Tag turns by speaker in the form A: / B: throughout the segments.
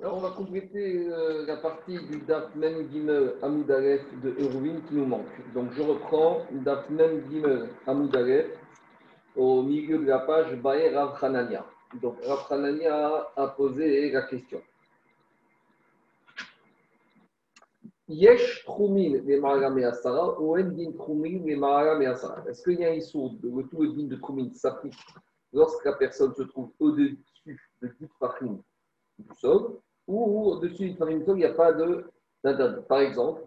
A: Alors, on va compléter euh, la partie du Daf Mem Gimel Amoud Aleph de Eruvin qui nous manque. Donc, je reprends le Daf Mem Gimel Amoud Aleph au milieu de la page Baer Rav Hanania. Donc, Rav Hanania a posé la question. Yesh Trumin les ou Endin Trumin les. Est-ce qu'il y a un sourd de tout le din de Trumin s'applique lorsque la personne se trouve au-dessus de 10 Fahim du sol ou au-dessus du il n'y a pas de Par exemple,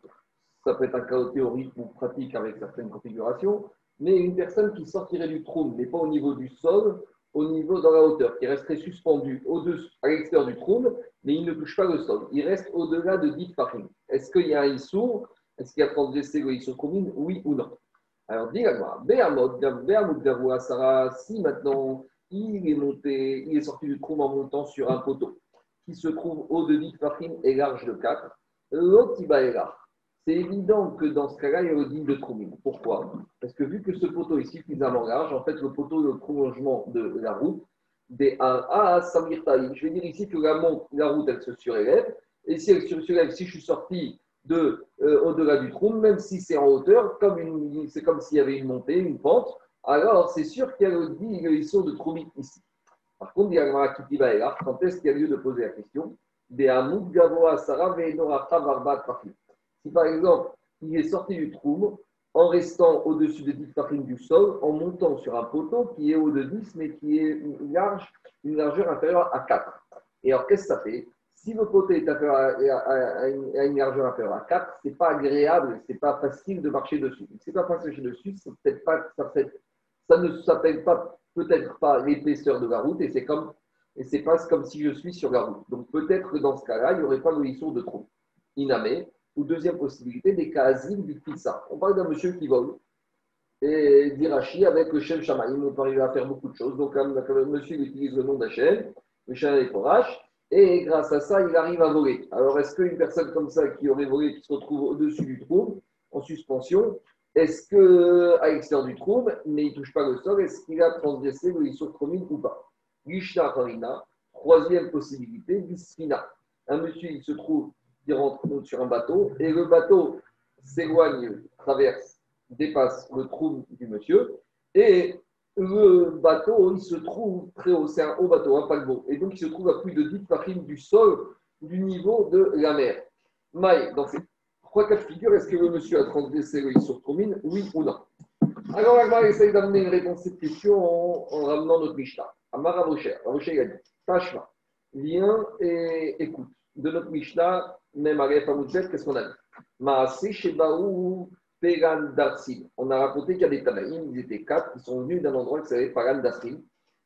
A: ça peut être un cas théorique ou pratique avec certaines configurations, mais une personne qui sortirait du trône, mais pas au niveau du sol, au niveau dans la hauteur, qui resterait suspendu au-dessus, à l'extérieur du trône, mais il ne touche pas le sol. Il reste au-delà de 10 farines. Est-ce qu'il y a un issour Est-ce qu'il y a transgressé le issour commune? Oui ou non? Alors, dis moi si maintenant il est monté, il est sorti du trône en montant sur un poteau, qui se trouve haut de 10 farines et large de 4, l'autre, il va là. C'est évident que dans ce cas-là, il y a le digne de Troumine. Pourquoi? Parce que vu que ce poteau est suffisamment large, en fait, le poteau est le prolongement de la route, des A à Samir Je vais dire ici que la, la route, elle se surélève. Et si elle se surélève, si je suis sorti de, euh, au-delà du trou, même si c'est en hauteur, comme c'est comme s'il y avait une montée, une pente, alors c'est sûr qu'il y a le digne de Troumine ici. Par contre, il y a là, quand est-ce qu'il y a lieu de poser la question Si par exemple, il est sorti du trou en restant au-dessus de 10 farines du sol, en montant sur un poteau qui est haut de 10, mais qui est large, une largeur inférieure à 4. Et alors, qu'est-ce que ça fait? Si le poteau est à, une largeur inférieure à 4, ce n'est pas agréable, ce n'est pas facile de marcher dessus. Ce n'est pas facile de marcher dessus, ça, ça ne s'appelle pas peut-être pas l'épaisseur de la route et c'est comme et c'est pas comme si je suis sur la route. Donc peut-être que dans ce cas-là, il n'y aurait pas de mission de trou. Inamé. Ou deuxième possibilité, des cas du pizza. On parle d'un monsieur qui vole et d'Irachi avec chef Shamaïm. On peut arriver à faire beaucoup de choses. Donc le monsieur utilise le nom d'Hachem, le chien des et grâce à ça, il arrive à voler. Alors est-ce qu'une personne comme ça qui aurait volé, qui se retrouve au-dessus du trou, en suspension, est-ce qu'à l'extérieur du trou, mais il ne touche pas le sol, est-ce qu'il a transgressé le isochromine ou pas? Gishna Harina, troisième possibilité, Bisfina. Un monsieur, il se trouve, il rentre sur un bateau, et le bateau s'éloigne, traverse, dépasse le trou du monsieur, et le bateau, il se trouve très haut, c'est un haut bateau, un paquebot, et donc il se trouve à plus de 10 farines du sol, du niveau de la mer. Maï, dans ces trois cas de est-ce que le monsieur a transgressé le Issour-Tromine Oui ou non? Alors, Agmar essaye d'amener une réponse à cette question en, ramenant notre Mishnah. Amar Ravosher, Ravosher a dit Tashma, viens et écoute. De notre Mishnah, même à Amoutzet, qu'est-ce qu'on a dit? Shebaou Darsim. On a raconté qu'il y a des Tanaïm, ils étaient quatre, qui sont venus d'un endroit qui s'appelait Pagan Darsim.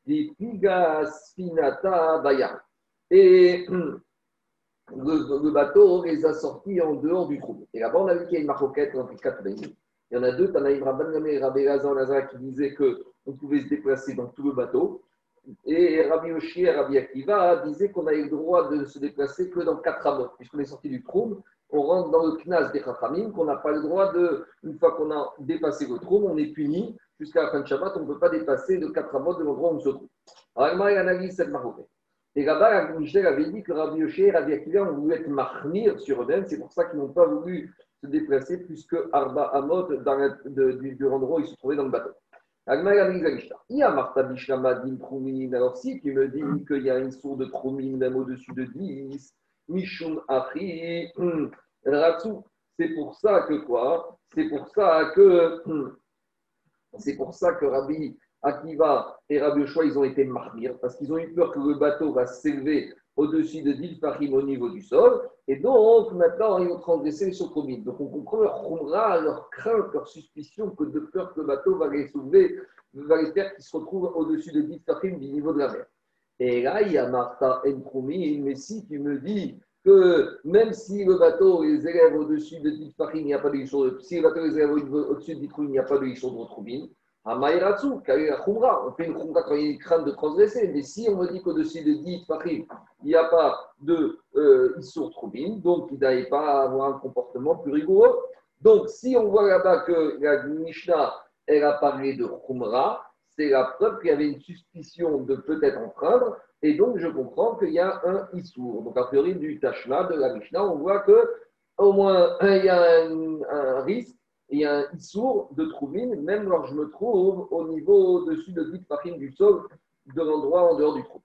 A: Des Pigaspinata Bayar. Et le, bateau les a sortis en dehors du trou. Et là-bas, on a vu qu'il y a une maroquette entre quatre Tanaïm. Il y en a deux, Tanaïm Rabban et Rabbi Lazar qui disaient qu'on pouvait se déplacer dans tout le bateau. Et Rabbi Oshi et Rabbi Akiva disaient qu'on avait le droit de se déplacer que dans quatre amots. Puisqu'on est sorti du trou, on rentre dans le knas des Chachamim, qu'on n'a pas le droit de, une fois qu'on a dépassé le trou, on est puni jusqu'à la fin de Shabbat, on ne peut pas dépasser de quatre amots de l'endroit où on se trouve. Alors, il analyse cette marocaine. Et là-bas, Michel avait dit que Rabbi Yoshi et Rabbi Akiva ont voulu être marnir sur eux c'est pour ça qu'ils n'ont pas voulu se déplacer plus que Arba Amot dans du, du endroit où ils se trouvaient dans le bateau. Alors si tu me dis qu'il y a une source de Troumine même au-dessus de 10, Mishum Afri, c'est pour ça que quoi? C'est pour ça que c'est pour ça que Rabbi Akiva et Rabbi ils ont été marmir parce qu'ils ont eu peur que le bateau va s'élever au-dessus de 10 farim au niveau du sol. Et donc, maintenant, ils ont transgressé sur Sotromines. Donc, on comprend leur khumra, leur crainte, leur suspicion que de peur que le bateau va les soulever, va les faire qu'ils se retrouvent au-dessus de 10 farim du niveau de la mer. Et là, il y a Martha Entroumine, mais si tu me dis que même si le bateau les élève au-dessus de 10 farim, il n'y a pas de Si le bateau les élève au-dessus de 10 il n'y a pas de de Troumine. On fait une khumra quand il y a une crainte de transgresser. Mais si on me dit qu'au-dessus de 10 il n'y a pas de euh, Troubine, donc il n'allait pas avoir un comportement plus rigoureux. Donc, si on voit là-bas que la Mishnah, elle a parlé de khumra, c'est la preuve qu'il y avait une suspicion de peut-être enfreindre. Et donc, je comprends qu'il y a un Issour. Donc, a priori, du Tashma, de la Mishnah, on voit que au moins, il y a un, risque, a un Issour de Troumine, même quand je me trouve au niveau au-dessus de 10 farines du sol, de l'endroit en dehors du trou.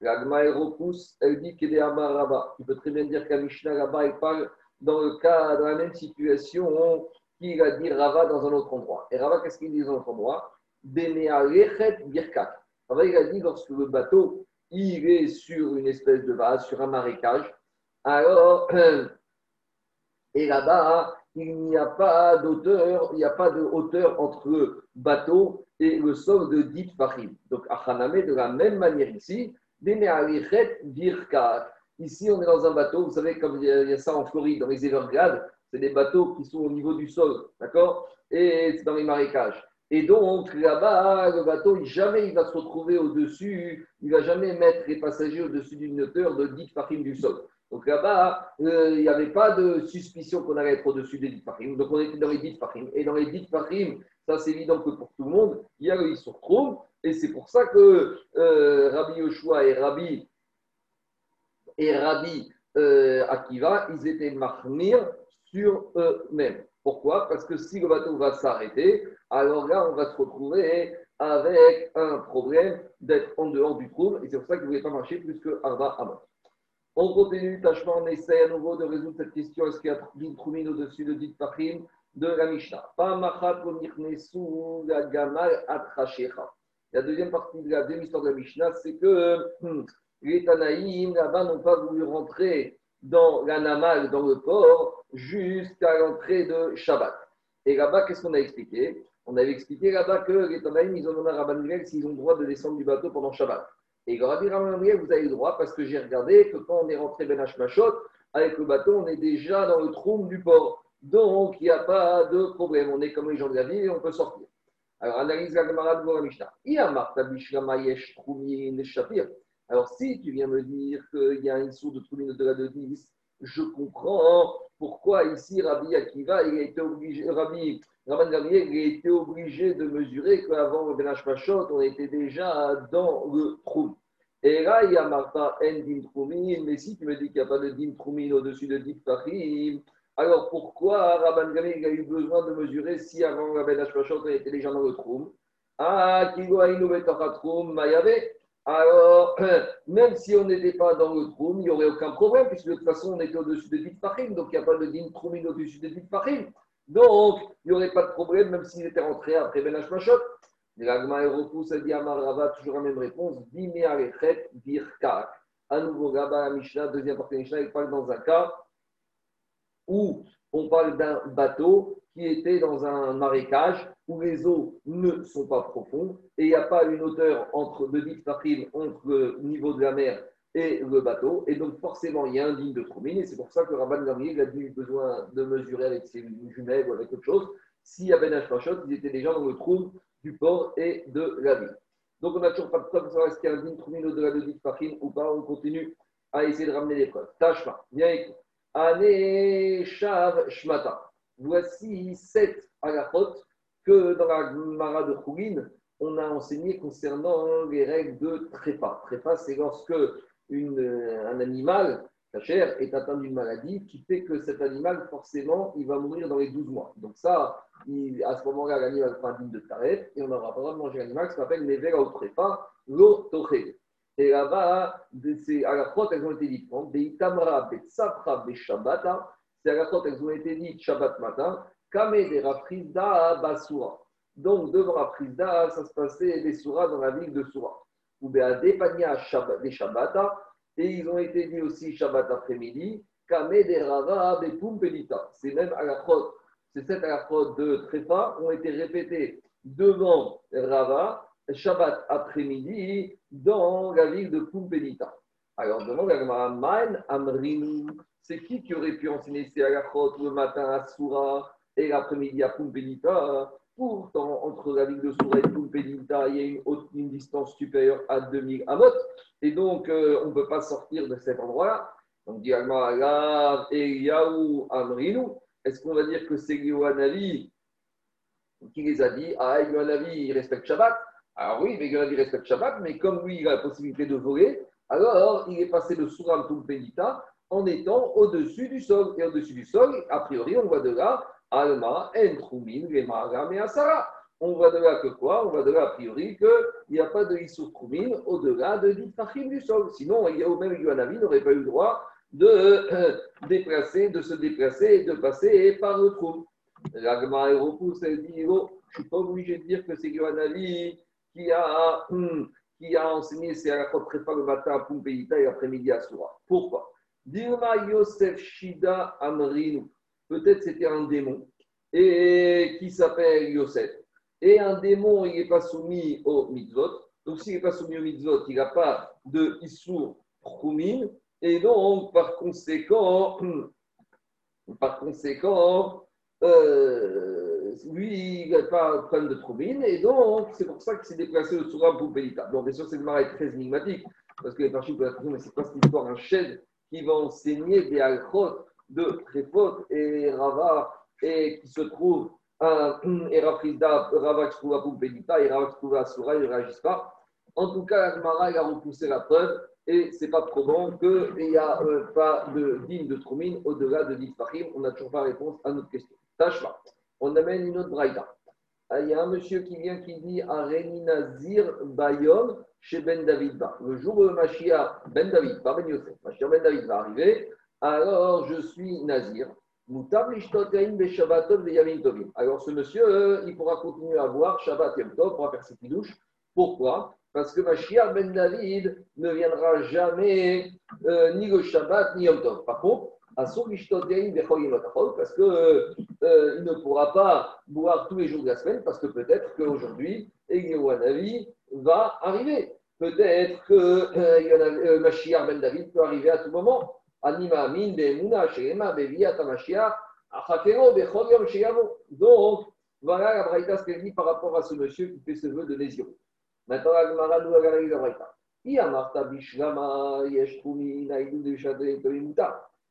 A: La repousse, elle dit qu'il est Rabba. Tu peux très bien dire qu'à Mishnah, là-bas, il parle dans le cas, dans la même situation qu'il a dit Rava dans un autre endroit. Et Rava, qu'est-ce qu'il dit dans un autre endroit? Birkat. Rava, il a dit lorsque le bateau, il est sur une espèce de vase, sur un marécage, alors, et là-bas, il n'y a pas d'auteur, il n'y a pas de hauteur entre le bateau et le sol de dit Fahim. Donc, Achaname, de la même manière ici. Ici, on est dans un bateau, vous savez, comme il y a ça en Floride, dans les Everglades, c'est des bateaux qui sont au niveau du sol, d'accord? Et c'est dans les marécages. Et donc, là-bas, le bateau, jamais il va se retrouver au-dessus, il va jamais mettre les passagers au-dessus d'une hauteur de 10 farines du sol. Donc là-bas, euh, il n'y avait pas de suspicion qu'on allait être au-dessus des 10 farines. Donc on était dans les 10 farines. Et dans les 10 farines, ça c'est évident que pour tout le monde, il y a le retrouve. Et c'est pour ça que euh, Rabbi Yoshua et Rabbi, et Rabbi euh, Akiva, ils étaient marmir sur eux-mêmes. Pourquoi? Parce que si le bateau va s'arrêter, alors là, on va se retrouver avec un problème d'être en dehors du trou. Et c'est pour ça qu'il ne voulait pas marcher plus que Arba Amot. On continue, tâchement, on essaie à nouveau de résoudre cette question. Est-ce qu'il y a une troumine au-dessus de dit Pachim de la Mishnah? La deuxième partie de la deuxième histoire de la Mishnah, c'est que hum, les Tanaïm là-bas n'ont pas voulu rentrer dans la Namal, dans le port, jusqu'à l'entrée de Shabbat. Et là-bas, qu'est-ce qu'on a expliqué? On avait expliqué là-bas que les Tanaïm, ils ont demandé à Rabban s'ils ont le droit de descendre du bateau pendant Shabbat. Et il a Rabban vous avez le droit parce que j'ai regardé que quand on est rentré Ben Machot, avec le bateau, on est déjà dans le trou du port. Donc, il n'y a pas de problème. On est comme les gens de la ville et on peut sortir. Alors, analyse la Gemara de Mishnah. Alors, si tu viens me dire qu'il y a une source de Troumine de la de 10, je comprends pourquoi ici Rabbi Akiva, il a été obligé, Rabbi Rabban Gabriel, été obligé de mesurer qu'avant le Benach Machot, on était déjà dans le trou. Et là, il y a Martha en din mais si tu me dis qu'il n'y a pas de din Troumine au-dessus de dit Fahim, alors pourquoi Rabban Gabriel a eu besoin de mesurer si avant le Benach Machot, on était déjà dans le trou Ah, Kigo Aïnou Troum, Mayave alors, même si on n'était pas dans le troum, il n'y aurait aucun problème, puisque de toute façon, on était au-dessus de 10 pachim, donc il n'y a pas de din troumine au-dessus de 10 pachim. Donc, il n'y aurait pas de problème, même s'il était rentré après Ben Hashmashot. L'agma repousse, elle dit à Rava, toujours la même réponse, Bime Alechet Birkak. À nouveau, Gaba Mishnah, deuxième partie de Mishnah, il parle dans un cas où on parle d'un bateau qui était dans un marécage où les eaux ne sont pas profondes et il n'y a pas une hauteur entre de 10 entre le niveau de la mer et le bateau. Et donc, forcément, il y a un digne de troumine. Et c'est pour ça que Rabban Gamriel a eu besoin de mesurer avec ses jumelles ou avec autre chose. S'il y avait un Hashmashot, ils étaient déjà dans le trou du port et de la ville. Donc, on n'a toujours pas de preuve de savoir est-ce qu'il y a un digne troumine au-delà de 10 ou pas. On continue à essayer de ramener les preuves. Tashma, viens écoute. Ane Shav Shmata. Voici sept halachot que dans la Mara de Khourin, on a enseigné concernant les règles de trépas. Trépas, c'est lorsque un animal, sa chair, est atteint d'une maladie qui fait que cet animal, forcément, il va mourir dans les 12 mois. Donc ça, à ce moment-là, l'animal fera digne de taref et on n'aura pas le droit de manger l'animal, ce qu'on appelle trépas, l'eau Et là-bas, c'est à la elles ont été différentes. Des itamra, des tsafra, des shabbata, c'est à la elles ont été dites Shabbat matin, Kame des Rafrizda Basura. Donc, devant Rafrizda, ça se passait des Souras dans la ville de Soura. Ou bien des Shabbata, et ils ont été dit aussi Shabbat après-midi, Kame des Rava Pumpelita. C'est même à la c'est cette à de Tréfa ont été répétés devant Rava, Shabbat après-midi, dans la ville de Pumpelita. Alors, devant la Man Amrinu, c'est qui qui aurait pu enseigner ces halachot le matin à Soura et l'après-midi à Pumpelita Entre la ville de Soura et Pumpelita, il y a une, distance supérieure à 2000 amot. Et donc, euh, on ne peut pas sortir de cet endroit-là. Donc, dit Amrinu. Est-ce qu'on va dire que c'est Yohanavi qui les a dit Ah, Yohanavi, il respecte Shabbat Alors oui, mais Yohanavi respecte Shabbat, mais comme lui, il a la possibilité de voler, alors il est passé de Suram Tumpedita en étant au-dessus du sol. Et au-dessus du sol, a priori, on voit de là Alma, Entrumin, Gemara, et Asara. On voit de là que quoi? On voit de là a priori qu'il n'y a pas de Issour au-delà de l'Itfachim du sol. Sinon, il y a au même Yuanavi n'aurait pas eu le droit de euh, déplacer, de se déplacer et de passer par le trou. L'agma repousse et dit oh, Je ne suis pas obligé de dire que c'est Yuanavi qui a, hum, qui a enseigné c'est à la prépa le matin à Pumpeita et l'après-midi à Soura. Pourquoi? Dilma Yosef Shida Amrinu. Peut-être c'était un démon et qui s'appelle Yosef. Et un démon, il n'est pas soumis au mitzvot. Donc, s'il n'est pas soumis au mitzvot, il n'a pas de Issour Khoumin. Et donc, par conséquent, par conséquent, euh, lui, il n'a pas de problème de Troubine, et donc, c'est pour ça qu'il s'est déplacé au Souram pour Pédita. Bon, bien sûr, cette marée est très énigmatique, parce que les parchis peuvent dire, mais c'est pas cette histoire, un chef qui va enseigner des alchot de Trépot et Rava, et qui se trouve à Rava qui se trouve à Pompédita, et Rava qui se trouve à Soura, ils ne réagissent pas. En tout cas, Agmara, a repoussé la preuve, et c'est pas probant qu'il n'y a euh, pas de digne de Troumine au-delà de Fahim. On n'a toujours pas réponse à notre question. Tâche On amène une autre braïda. Ah, il y a un monsieur qui vient qui dit à Nazir Bayom chez Ben David Le jour où Mashiach Ben David, pas Ben Yosef, Mashiach Ben David va arriver, alors je suis Nazir. Alors ce monsieur, euh, il pourra continuer à boire Shabbat Yom Tov, pourra faire ses douches. Pourquoi? Parce que Mashiach ben David ne viendra jamais euh, ni le Shabbat ni Yom Tov. Par contre, parce qu'il euh, ne pourra pas boire tous les jours de la semaine, parce que peut-être qu'aujourd'hui, Wanavi va arriver. Peut-être que Mashiach ben David peut arriver à tout moment. Donc, voilà la braïta ce qu'elle dit par rapport à ce monsieur qui fait ce vœu de Nézirut. Maintenant, la Gemara nous analyse la Braïta.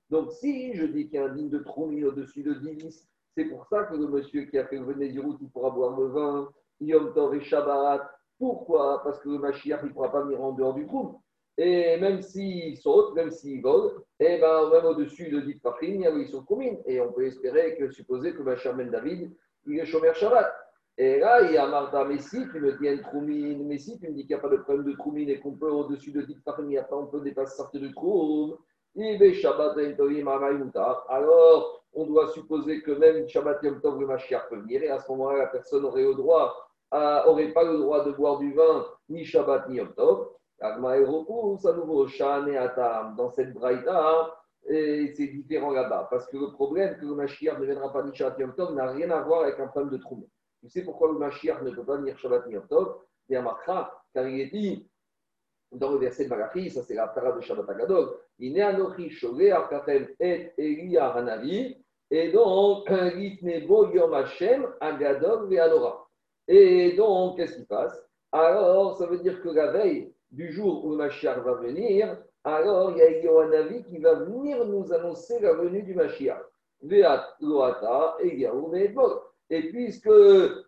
A: Donc, si je dis qu'il y a un digne de Troumi au-dessus de 10, c'est pour ça que le monsieur qui a fait venir du route, il pourra boire le vin, Yom Tov et Shabbat. Pourquoi? Parce que le Mashiach, il ne pourra pas venir en dehors du trou. Et même s'il saute, même s'il vole, et eh ben, même au-dessus de dit a ils sont Et on peut espérer que, supposer que Mashiach Ben David, il est chômeur Shabbat. Et là, il y a Martha, mais si tu me dis une troumine, mais si tu me dis qu'il n'y a pas de problème de troumine et qu'on peut au-dessus de 10 il a pas, on peut dépasser sortir du troum, alors on doit supposer que même Shabbat Yom Tov, le Mashiach peut venir, et à ce moment-là, la personne aurait le droit, aurait pas le droit de boire du vin, ni Shabbat, ni Yom Tov. Dans cette braïda, et c'est différent là-bas, parce que le problème que le Mashiach ne viendra pas ni Shabbat Yom Tov n'a rien à voir avec un problème de troum. Tu sais pourquoi le Mashiach ne peut pas venir Shabbat Yom Tov? C'est car il est dit dans le verset de Malachi, ça c'est la parade de Shabbat Agadol, il est anochi sholeach kachem et Elia Hanavi, et donc, Yom Hashem Ve'anora. Et donc, qu'est-ce qui passe? Alors, ça veut dire que la veille du jour où le va venir, alors il y a Elia Hanavi qui va venir nous annoncer la venue du Mashiach. Et puisque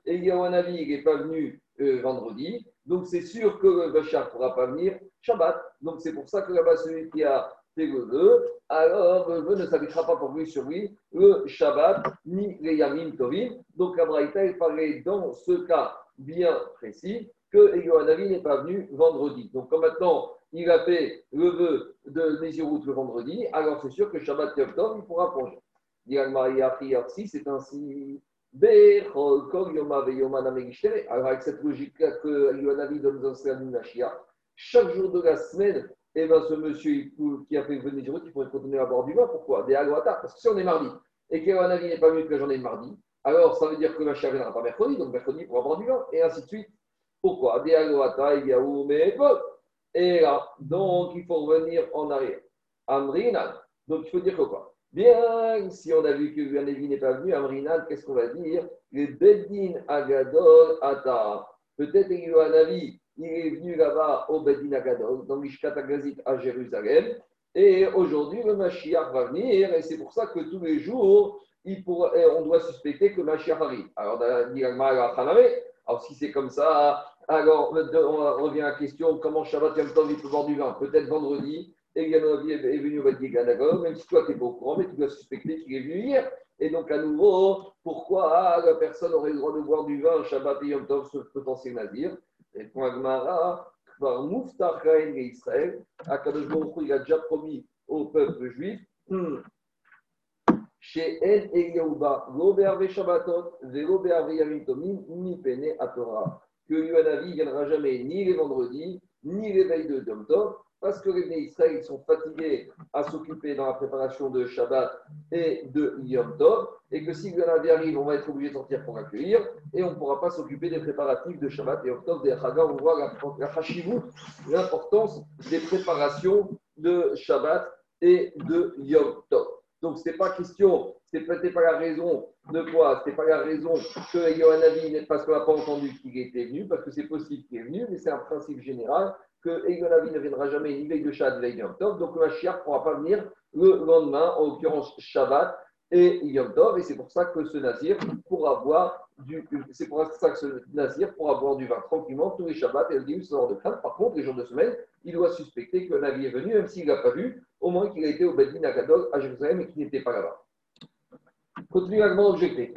A: Eliyahu n'est pas venu euh, vendredi, donc c'est sûr que le ne pourra pas venir Shabbat. Donc c'est pour ça que là-bas, celui qui a fait le vœu, alors le vœu ne s'appliquera pas pour lui sur lui le Shabbat ni les Yamim Tovim. Donc la Braïta est dans ce cas bien précis que Eliyahu n'est pas venu vendredi. Donc comme maintenant il a fait le vœu de Nézirut le vendredi, alors c'est sûr que Shabbat Yom Tov, il pourra plonger. Si c'est ainsi, alors, avec cette logique-là que Yohanavi donne dans Mashiach, chaque jour de la semaine, eh ben, ce monsieur qui a fait venir du route, il pourrait continuer à boire du vin. Pourquoi? Parce que si on est mardi et que Yohanavi n'est pas venu que la journée de mardi, alors ça veut dire que Mashiach viendra pas mercredi, donc mercredi il pourra boire du vin, et ainsi de suite. Pourquoi Et là, donc il faut revenir en arrière. Amrinan. Donc il faut dire que quoi Bien, si on a vu que Yanavi n'est pas venu, Amrinal, qu'est-ce qu'on va dire Le Beddin Agadol Ata. Peut-être Yanavi, il est venu là-bas au Beddin Agadol, dans l'Ishkat Agazit à Jérusalem. Et aujourd'hui, le Mashiach va venir, et c'est pour ça que tous les jours, on doit suspecter que Mashiach arrive. Alors, alors si c'est comme ça, Alors, on revient à la question comment Shabbat Yom Tov il peut boire du vin? Peut-être vendredi, et est venu au Badia d'accord? Même si toi tu n'es pas courant, mais tu dois suspecter qu'il est venu hier. Et donc, à nouveau, pourquoi la personne aurait le droit de boire du vin Shabbat et Yom Tov, ce potentiel nazir Et pour Agmara, par Muftar Kain et Israël, Akadosh Baruch il a déjà promis au peuple juif hmm, chez El Eliyahuba, lo be'arve Shabbatot, velo ni Torah. Que Yohanavi ne viendra jamais ni les vendredis, ni les veilles de Yom Tov, parce que les Israël sont fatigués à s'occuper dans la préparation de Shabbat et de Yom Tov, et que si Yohanavi arrive, on va être obligé de sortir pour accueillir, et on ne pourra pas s'occuper des préparatifs de Shabbat et Yom Tov, des Chaga, on voit la, l'importance des préparations de Shabbat et de Yom Tov. Donc, ce n'est pas question, ce n'était pas la raison de quoi Ce n'est pas la raison que Yohanavi, parce qu'on n'a pas entendu qu'il était venu, parce que c'est possible qu'il est venu, mais c'est un principe général que Yohanavi ne viendra jamais ni veille de Shabbat, veille de. Donc, le Mashiach ne pourra pas venir le lendemain, en l'occurrence Shabbat et Yom Tov. Et c'est pour ça que ce Nazir pourra boire du, c'est pour ça que ce Nazir pourra boire du vin tranquillement tous les Shabbats et le dimanche sans de crainte. Par contre, les jours de semaine, il doit suspecter que Navi est venu, même s'il ne l'a pas vu, au moins qu'il a été au Bedin Agadol à Jérusalem et qu'il n'était pas là-bas. Continue à objecter.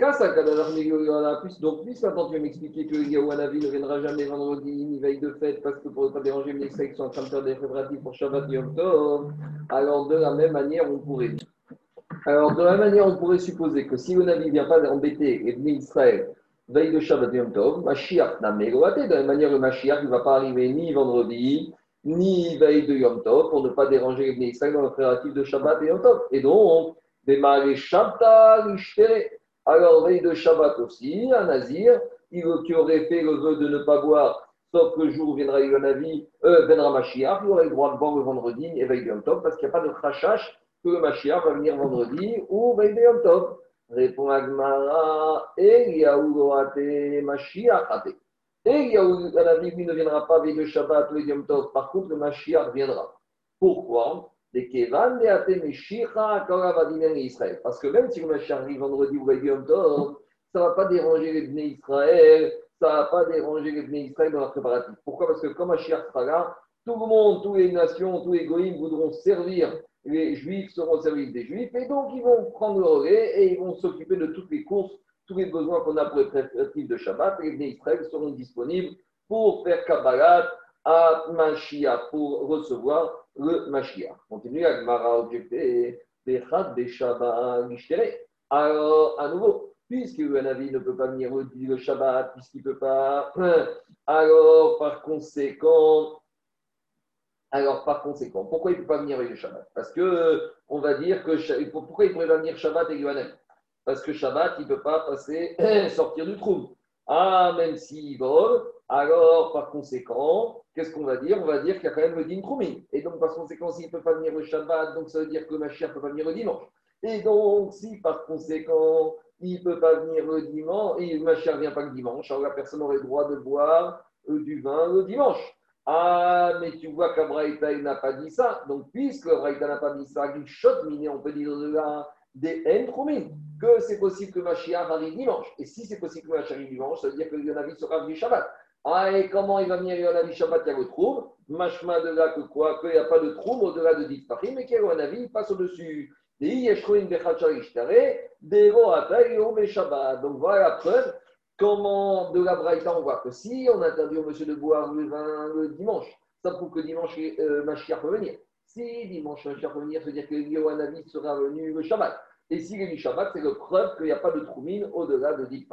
A: plus. Donc, plus maintenant tu vas m'expliquer que Yahouanavi ne viendra jamais vendredi ni veille de fête parce que pour ne pas déranger mes qui sont en train de faire des préparatifs pour Shabbat Yom Tov. Alors, de la même manière, on pourrait. Alors, de la même manière, on pourrait supposer que si le Navi ne vient pas embêter et venir Israël veille de Shabbat Yom Tov, Mashiach n'a De la même manière, le Mashiach ne va pas arriver ni vendredi, ni veille de Yom Tov pour ne pas déranger les Israël dans le de Shabbat et Yom Tov. Et donc, démarrer Shabbat, alors veille de Shabbat aussi, un Nazir, il, qui aurait fait le vœu de ne pas boire, sauf le jour où viendra le Navi, euh, viendra Mashiach, il aurait le droit de boire le vendredi et veille de Yom Tov parce qu'il n'y a pas de crachage que le Mashiach va venir vendredi ou veille de Yom Tov. Répond Agmara, Eliaou Mashiach et lui ne viendra pas veille de Shabbat ou Yom Tov. Par contre, le Mashiach viendra. Pourquoi? Parce que même si le Mashiach arrive vendredi ou Yom Tov, ça ne va pas déranger les Bnei Israël, ça ne va pas déranger les Bnei Israël dans la préparatif. Pourquoi? Parce que quand Mashiach sera là, tout le monde, toutes les nations, tous les goïms voudront servir les Juifs seront au service des Juifs, et donc ils vont prendre le relais et ils vont s'occuper de toutes les courses tous les besoins qu'on a pour les préparatifs de Shabbat, les Bnei Israël seront disponibles pour faire Kabbalat à Mashiach, pour recevoir le Mashiach. Continue avec Mara objecté, Bechad Beshabbat Alors, à nouveau, puisque le ne peut pas venir le Shabbat, puisqu'il ne peut pas, alors par conséquent, alors, par conséquent, pourquoi il ne peut pas venir le Shabbat? Parce que on va dire que pourquoi il pourrait venir Shabbat et Yohanan parce que Shabbat, il ne peut pas passer, sortir du trou. Ah, même s'il vole, alors par conséquent, qu'est-ce qu'on va dire? On va dire qu'il y a quand même le din troumi. Et donc, par conséquent, s'il ne peut pas venir le Shabbat, donc ça veut dire que ma chère ne peut pas venir le dimanche. Et donc, si par conséquent, il ne peut pas venir le dimanche, et ma chère ne vient pas le dimanche, alors la personne aurait le droit de boire euh, du vin le dimanche. Ah, mais tu vois qu'Abraïta, n'a pas dit ça. Donc, puisque Abraïta n'a pas dit ça, il shot miné, on peut dire de là, des N que c'est possible que Mashiach arrive dimanche. Et si c'est possible que Mashiach arrive dimanche, ça veut dire que Yonavi sera venu Shabbat. Ah, et comment il va venir Yonavi Shabbat Il y a le trouble. Machma de là que quoi? Qu'il n'y a pas de trouble au-delà de Ditpachim, mais qu'il y a Yonavi, il passe au-dessus. Donc voilà la preuve comment de la Braïta on voit que si on interdit au monsieur de boire le vin le dimanche, ça prouve que dimanche euh, peut venir. Si dimanche Mashiach peut venir, ça veut dire que Yonavi sera venu le Shabbat. Et s'il est du Shabbat, c'est le preuve qu'il n'y a pas de troumine au-delà de dit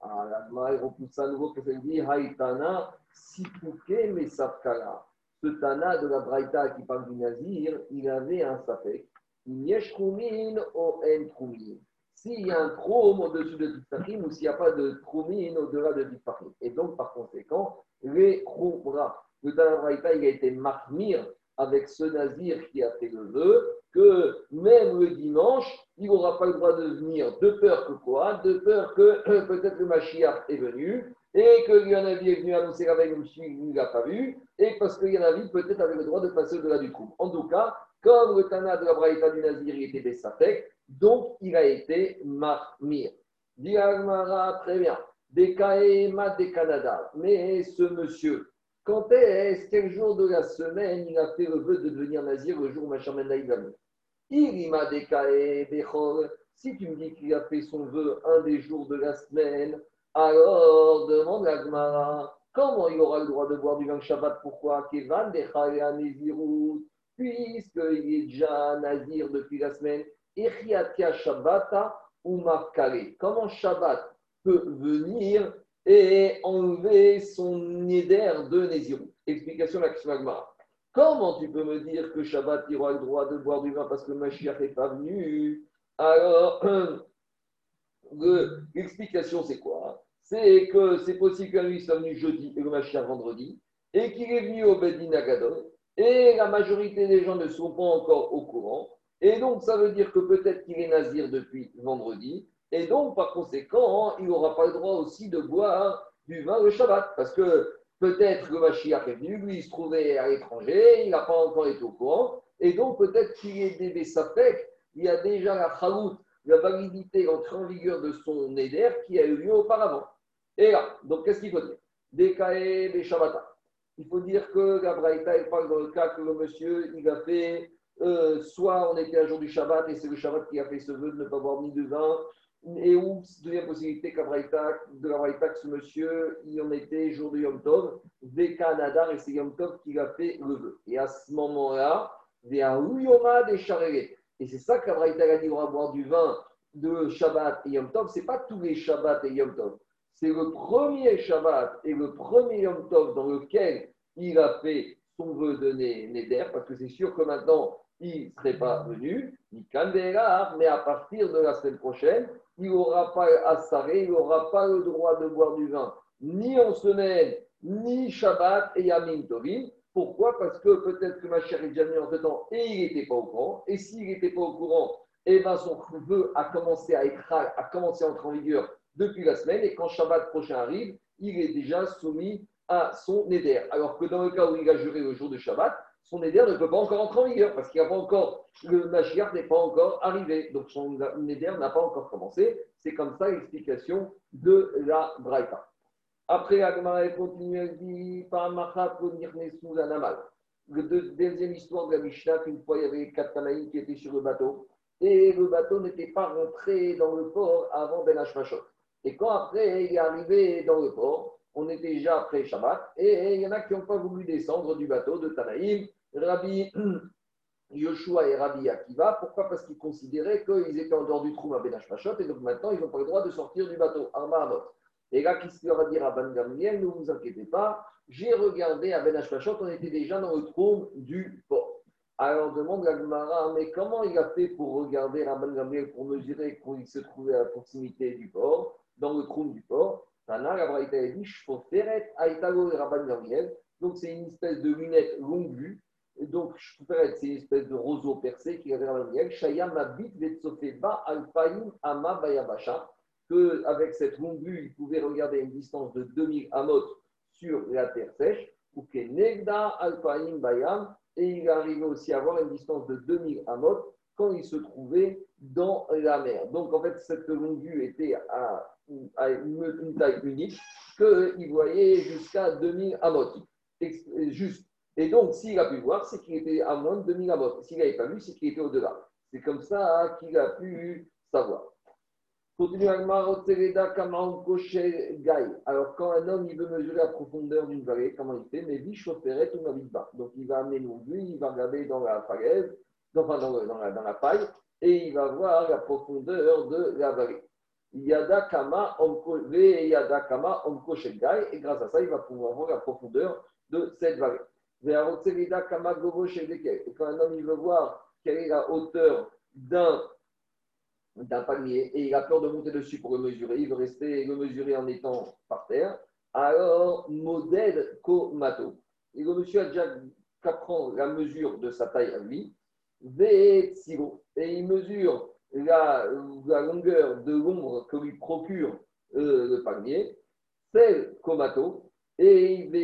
A: ah, il repousse à nouveau que ça dit Haïtana, Sipuke, Mesafkala. Ce Tana de la Braïta qui parle du Nazir, il avait un sapek. Yesh troumine ou en troumine. S'il y a un troum au-dessus de dit ou s'il n'y a pas de troumine au-delà de dit Et donc, par conséquent, les. Le Tana Braïta, il a été marmire avec ce Nazir qui a fait le vœu que même le dimanche, il n'aura pas le droit de venir de peur que quoi De peur que peut-être le Mashiach est venu et que Yanavi est venu annoncer la veille, il ne l'a pas vu, et parce que Yanavi peut-être avait le droit de passer au-delà du trou. En tout cas, comme le Tana de la Braïta du Nazir était des donc il a été marmir. Diagmara, très bien. des Kaema des Canada. Mais ce monsieur, quand est-ce, quel jour de la semaine il a fait le vœu de devenir nazir le jour va Irima Bechol. Si tu me dis qu'il a fait son vœu un des jours de la semaine, alors demande à Gmara, comment il aura le droit de boire du vin Shabbat? Pourquoi? Kevan puisqu'il est déjà nazir depuis la semaine. Echiatia Shabbata ou Comment Shabbat peut venir et enlever son neder de Nézirou. Explication de la question Comment tu peux me dire que Shabbat, il aura le droit de boire du vin parce que Mashiach n'est pas venu? Alors, l'explication, c'est quoi? C'est que c'est possible que lui soit venu jeudi et le Mashiach vendredi, et qu'il est venu au Bedin Agadol, et la majorité des gens ne sont pas encore au courant. Et donc, ça veut dire que peut-être qu'il est nazir depuis vendredi, et donc, par conséquent, il n'aura pas le droit aussi de boire du vin le Shabbat. Parce que peut-être que Mashiach est venu, lui, il se trouvait à l'étranger, il n'a pas encore été au courant. Et donc, peut-être qu'il est bébé Safek, il y a déjà la chalout, la validité l'entrée en vigueur de son éder qui a eu lieu auparavant. Et là, donc, qu'est-ce qu'il faut dire? Des des Shabbata. Il faut dire que la Braïta, parle dans le cas que le monsieur, il a fait, euh, soit on était un jour du Shabbat et c'est le Shabbat qui a fait ce vœu de ne pas boire ni de vin, et où deuxième possibilité de la Braïta que ce monsieur, il en était jour de Yom Tov, Canada, et c'est Yom Tov qui a fait le vœu. Et à ce moment-là, des Yoma des. Et c'est ça que la a dit on va boire du vin de Shabbat et Yom Tov. Ce n'est pas tous les Shabbats et Yom Tov. C'est le premier Shabbat et le premier Yom Tov dans lequel il a fait son vœu de Neder, parce que c'est sûr que maintenant, il ne serait pas venu, ni mais à partir de la semaine prochaine, il n'aura pas à il n'aura pas le droit de boire du vin, ni en semaine, ni Shabbat et Yamin Tovim. Pourquoi? Parce que peut-être que ma chère est déjà venue en ce temps et il n'était pas au courant. Et s'il n'était pas au courant, eh ben son vœu a commencé à, être, a commencé à entrer en vigueur depuis la semaine. Et quand Shabbat prochain arrive, il est déjà soumis à son éder. Alors que dans le cas où il a juré le jour de Shabbat, son éder ne peut pas encore entrer en vigueur parce qu'il n'y a pas encore, le Mashiach n'est pas encore arrivé. Donc son éder n'a pas encore commencé. C'est comme ça l'explication de la Braïta. Après, Agmara continue, elle dit Par Machat, la Namal. La deuxième histoire de la Mishnah, qu'une fois il y avait quatre Tanaïs qui étaient sur le bateau et le bateau n'était pas rentré dans le port avant Ben Hashmashot. Et quand après il est arrivé dans le port, on était déjà après Shabbat, et il y en a qui n'ont pas voulu descendre du bateau de Tanaïm Rabbi Yoshua et Rabbi Akiva. Pourquoi? Parce qu'ils considéraient qu'ils étaient en dehors du trou à Benash et donc maintenant ils n'ont pas le droit de sortir du bateau. Arma Et là, qu'est-ce qu'il leur a dit à Ben Gamliel? Ne vous inquiétez pas, j'ai regardé à Benash on était déjà dans le trou du port. Alors demande la Gemara, mais comment il a fait pour regarder Rabban Gamliel pour mesurer qu'il se trouvait à proximité du port, dans le trou du port? Et Rabban Gamliel. Donc c'est une espèce de lunette longue vue. Donc, c'est une espèce de roseau percé qui avait dans le Shayam Abit Vetsofeba Alpaim Ama Bayabasha, qu'avec cette longue vue, il pouvait regarder une distance de 2000 amot sur la terre sèche, ou que Negda Bayam, et il arrivait aussi à avoir une distance de 2000 amot quand il se trouvait dans la mer. Donc, en fait, cette longue vue était à, une, taille unique, qu'il voyait jusqu'à 2000 amot. Juste et donc, s'il a pu voir, c'est qu'il était à moins de 2000 amot. S'il n'avait pas vu, c'est qu'il était au-delà. C'est comme ça qu'il a pu savoir. Continue Alors, quand un homme il veut mesurer la profondeur d'une vallée, comment il fait? Mais bichoperet ou pas. Donc, il va amener vue, il va regarder dans la falaise, enfin dans, dans, la, dans la paille, et il va voir la profondeur de la vallée. Yada kama yada kama et grâce à ça, il va pouvoir voir la profondeur de cette vallée. Et quand un homme il veut voir quelle est la hauteur d'un d'un palmier et il a peur de monter dessus pour le mesurer, il veut rester le mesurer en étant par terre, alors modèle komato. Et le monsieur a déjà qu'à prendre la mesure de sa taille à lui, et il mesure la, longueur de l'ombre que lui procure euh, le palmier, c'est komato, et il va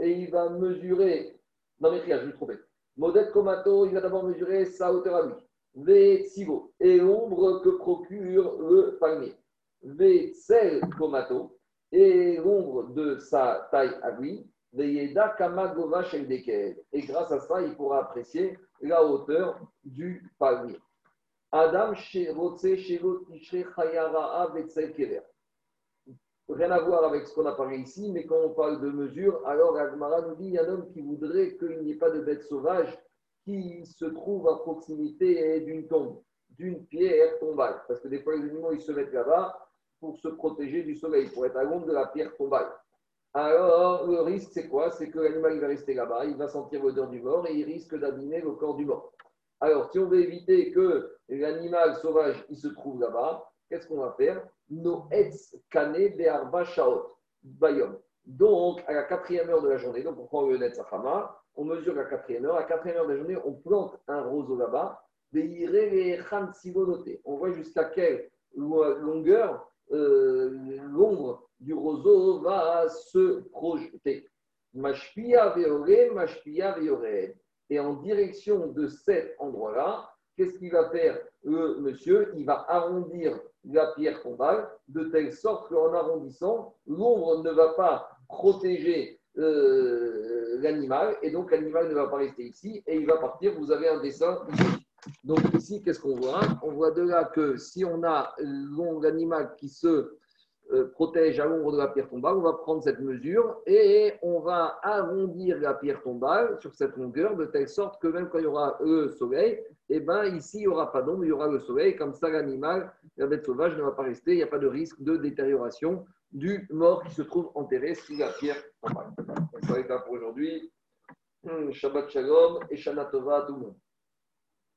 A: et il va mesurer. Non, mais je vais tromper. Modèle Komato, il va d'abord mesurer sa hauteur à lui. Et l'ombre que procure le palmier. Vetsel Komato, et l'ombre de sa taille à lui, Veyeda Kamagova Et grâce à ça, il pourra apprécier la hauteur du palmier. Adam. Rien à voir avec ce qu'on a parlé ici, mais quand on parle de mesure, alors Agmara nous dit il y a un homme qui voudrait qu'il n'y ait pas de bête sauvage qui se trouve à proximité d'une tombe, d'une pierre tombale. Parce que des fois, les animaux, ils se mettent là-bas pour se protéger du soleil, pour être à l'ombre de la pierre tombale. Alors, le risque, c'est quoi? C'est que l'animal va rester là-bas, il va sentir l'odeur du mort et il risque d'abîmer le corps du mort. Alors, si on veut éviter que l'animal sauvage se trouve là-bas, qu'est-ce qu'on va faire? No etz kane be'arba shaot bayom. Donc, à la quatrième heure de la journée, donc on prend le net on mesure la quatrième heure. À la quatrième heure de la journée, on plante un roseau là-bas. On voit jusqu'à quelle longueur euh, l'ombre du roseau va se projeter. Mashpia veore, mashpia veore. Et en direction de cet endroit-là, qu'est-ce qu'il va faire le monsieur? Il va arrondir la pierre tombale de telle sorte qu'en arrondissant, l'ombre ne va pas protéger euh, l'animal et donc l'animal ne va pas rester ici et il va partir. Vous avez un dessin ici. Donc ici, qu'est-ce qu'on voit? On voit de là que si on a l'animal qui se protège à l'ombre de la pierre tombale, on va prendre cette mesure et on va arrondir la pierre tombale sur cette longueur de telle sorte que même quand il y aura le soleil, eh ben, ici, il n'y aura pas d'ombre, il y aura le soleil. Comme ça, l'animal, la bête sauvage ne va pas rester. Il n'y a pas de risque de détérioration du mort qui se trouve enterré sous la pierre tombale. Ça va être pour aujourd'hui. Shabbat Shalom et Shana Tova à tout le monde.